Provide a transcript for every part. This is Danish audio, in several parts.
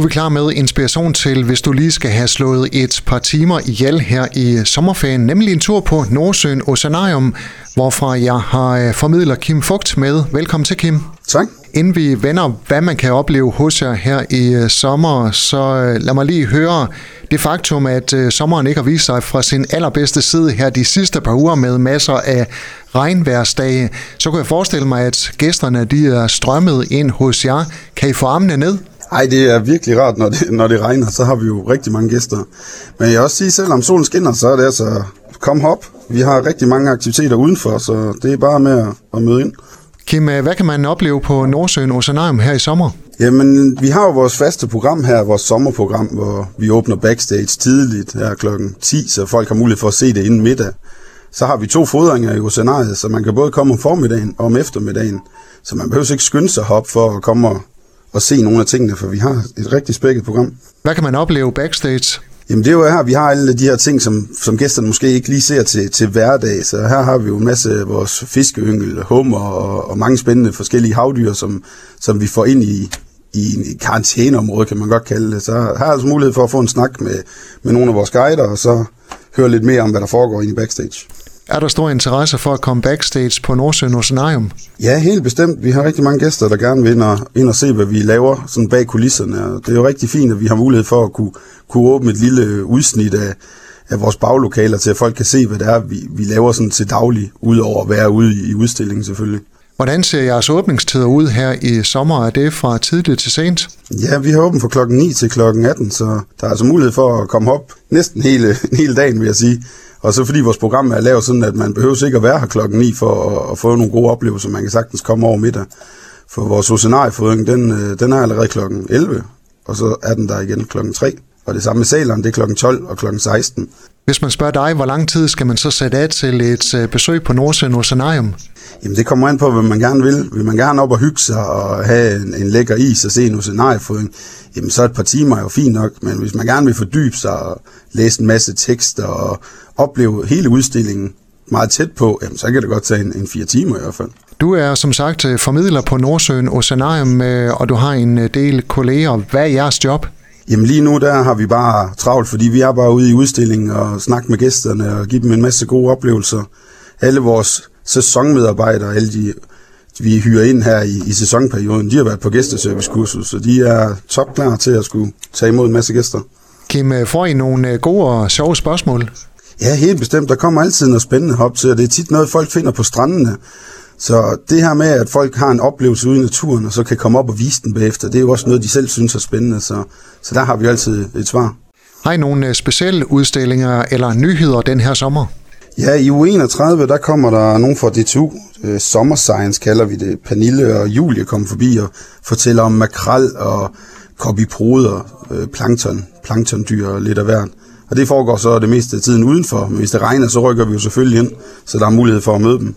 Nu er vi klar med inspiration til, hvis du lige skal have slået et par timer ihjel her i sommerferien, nemlig en tur på Nordsøen Oceanarium, hvorfra jeg har øh, formidler Kim Fugt med. Velkommen til, Kim. Tak. Inden vi vender, hvad man kan opleve hos jer her i øh, sommer, så øh, lad mig lige høre det faktum, at sommeren ikke har vist sig fra sin allerbedste side her de sidste par uger med masser af regnværsdage. Så kan jeg forestille mig, at gæsterne de er strømmet ind hos jer. Kan I få armene ned? Ej, det er virkelig rart, når det, når det regner, så har vi jo rigtig mange gæster. Men jeg vil også sige, selvom solen skinner, så er det altså, kom hop. Vi har rigtig mange aktiviteter udenfor, så det er bare med at, møde ind. Kim, øh, hvad kan man opleve på Nordsøen Oceanarium her i sommer? Jamen, vi har jo vores faste program her, vores sommerprogram, hvor vi åbner backstage tidligt her klokken 10, så folk har mulighed for at se det inden middag. Så har vi to fodringer i oceanariet, så man kan både komme om formiddagen og om eftermiddagen. Så man behøver ikke skynde sig op for at komme og at se nogle af tingene, for vi har et rigtig spækket program. Hvad kan man opleve backstage? Jamen det er jo her, vi har alle de her ting, som, som gæsterne måske ikke lige ser til, til hverdag. Så her har vi jo en masse af vores fiskeyngel, hummer og, og mange spændende forskellige havdyr, som, som vi får ind i, i en karantæneområde, kan man godt kalde det. Så her er altså mulighed for at få en snak med, med nogle af vores guider, og så høre lidt mere om, hvad der foregår inde i backstage. Er der stor interesse for at komme backstage på Nordsøen Oceanarium? Ja, helt bestemt. Vi har rigtig mange gæster, der gerne vil ind og, ind og se, hvad vi laver sådan bag kulisserne. Det er jo rigtig fint, at vi har mulighed for at kunne, kunne åbne et lille udsnit af, af vores baglokaler, til at folk kan se, hvad det er, vi, vi laver sådan til daglig, udover at være ude i, i udstillingen selvfølgelig. Hvordan ser jeres åbningstider ud her i sommer? Er det fra tidligt til sent? Ja, vi har åbent fra klokken 9 til klokken 18, så der er altså mulighed for at komme op næsten hele, hele dagen, vil jeg sige. Og så fordi vores program er lavet sådan, at man behøver ikke at være her klokken 9 for at, at få nogle gode oplevelser. Man kan sagtens komme over middag. For vores oceanariefodring, den, øh, den er allerede klokken 11, og så er den der igen klokken 3. Og det samme med saleren, det er klokken 12 og klokken 16. Hvis man spørger dig, hvor lang tid skal man så sætte af til et øh, besøg på Nordsøen Oceanarium? Jamen det kommer an på, hvad man gerne vil. Vil man gerne op og hygge sig og have en, en lækker is og se en oceanariefodring, jamen så et par timer er jo fint nok. Men hvis man gerne vil fordybe sig og læse en masse tekster og opleve hele udstillingen meget tæt på, jamen, så kan det godt tage en, en fire timer i hvert fald. Du er som sagt øh, formidler på Nordsøen Oceanarium, øh, og du har en del kolleger. Hvad er jeres job? Jamen lige nu der har vi bare travlt, fordi vi er bare ude i udstillingen og snakke med gæsterne og give dem en masse gode oplevelser. Alle vores sæsonmedarbejdere, alle de vi hyrer ind her i, i sæsonperioden, de har været på gæsteservicekursus, så de er topklar til at skulle tage imod en masse gæster. Kim, får I nogle gode og sjove spørgsmål? Ja, helt bestemt. Der kommer altid noget spændende op til, og det er tit noget, folk finder på strandene. Så det her med, at folk har en oplevelse ude i naturen, og så kan komme op og vise den bagefter, det er jo også noget, de selv synes er spændende. Så, så der har vi altid et svar. Har I nogle øh, specielle udstillinger eller nyheder den her sommer? Ja, i u 31, der kommer der nogen fra DTU. Øh, Sommer Science kalder vi det. Pernille og Julie kommer forbi og fortæller om makrel og kobiproder, øh, plankton, planktondyr og lidt af hvert. Og det foregår så det meste af tiden udenfor, men hvis det regner, så rykker vi jo selvfølgelig ind, så der er mulighed for at møde dem.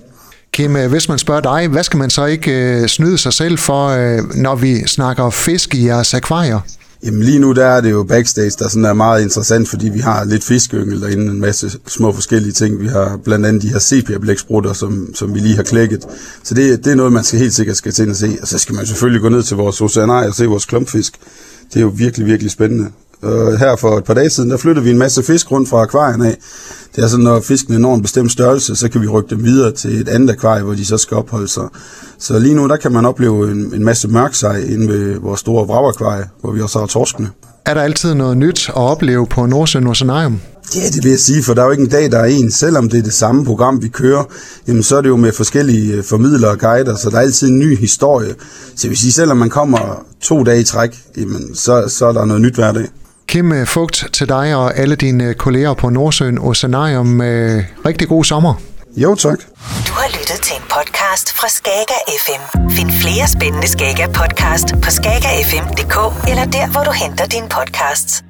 Kim, øh, hvis man spørger dig, hvad skal man så ikke øh, snyde sig selv for, øh, når vi snakker fisk i jeres akvarier? Jamen lige nu der er det jo backstage, der sådan er meget interessant, fordi vi har lidt fiskeyngel derinde, en masse små forskellige ting. Vi har blandt andet de her sepia som, som vi lige har klækket. Så det, det er noget, man skal helt sikkert skal til at se. Og så skal man selvfølgelig gå ned til vores oceanarier og se vores klumpfisk. Det er jo virkelig, virkelig spændende. Og her for et par dage siden, der flyttede vi en masse fisk rundt fra akvarien af. Det er sådan, når fisken når en bestemt størrelse, så kan vi rykke dem videre til et andet akvarie, hvor de så skal opholde sig. Så lige nu, der kan man opleve en, en masse mørksej inde ved vores store vragakvarie, hvor vi også har torskene. Er der altid noget nyt at opleve på Nordsøen Oceanarium? Ja, det vil jeg sige, for der er jo ikke en dag, der er en. Selvom det er det samme program, vi kører, jamen, så er det jo med forskellige øh, formidlere og guider, så der er altid en ny historie. Så jeg vil sige, selvom man kommer to dage i træk, jamen, så, så er der noget nyt hver dag. Kim Fugt til dig og alle dine kolleger på Nordsøen Oceanarium. Rigtig god sommer. Jo, tak. Du har lyttet til en podcast fra Skager FM. Find flere spændende Skager podcast på skagerfm.dk eller der, hvor du henter dine podcasts.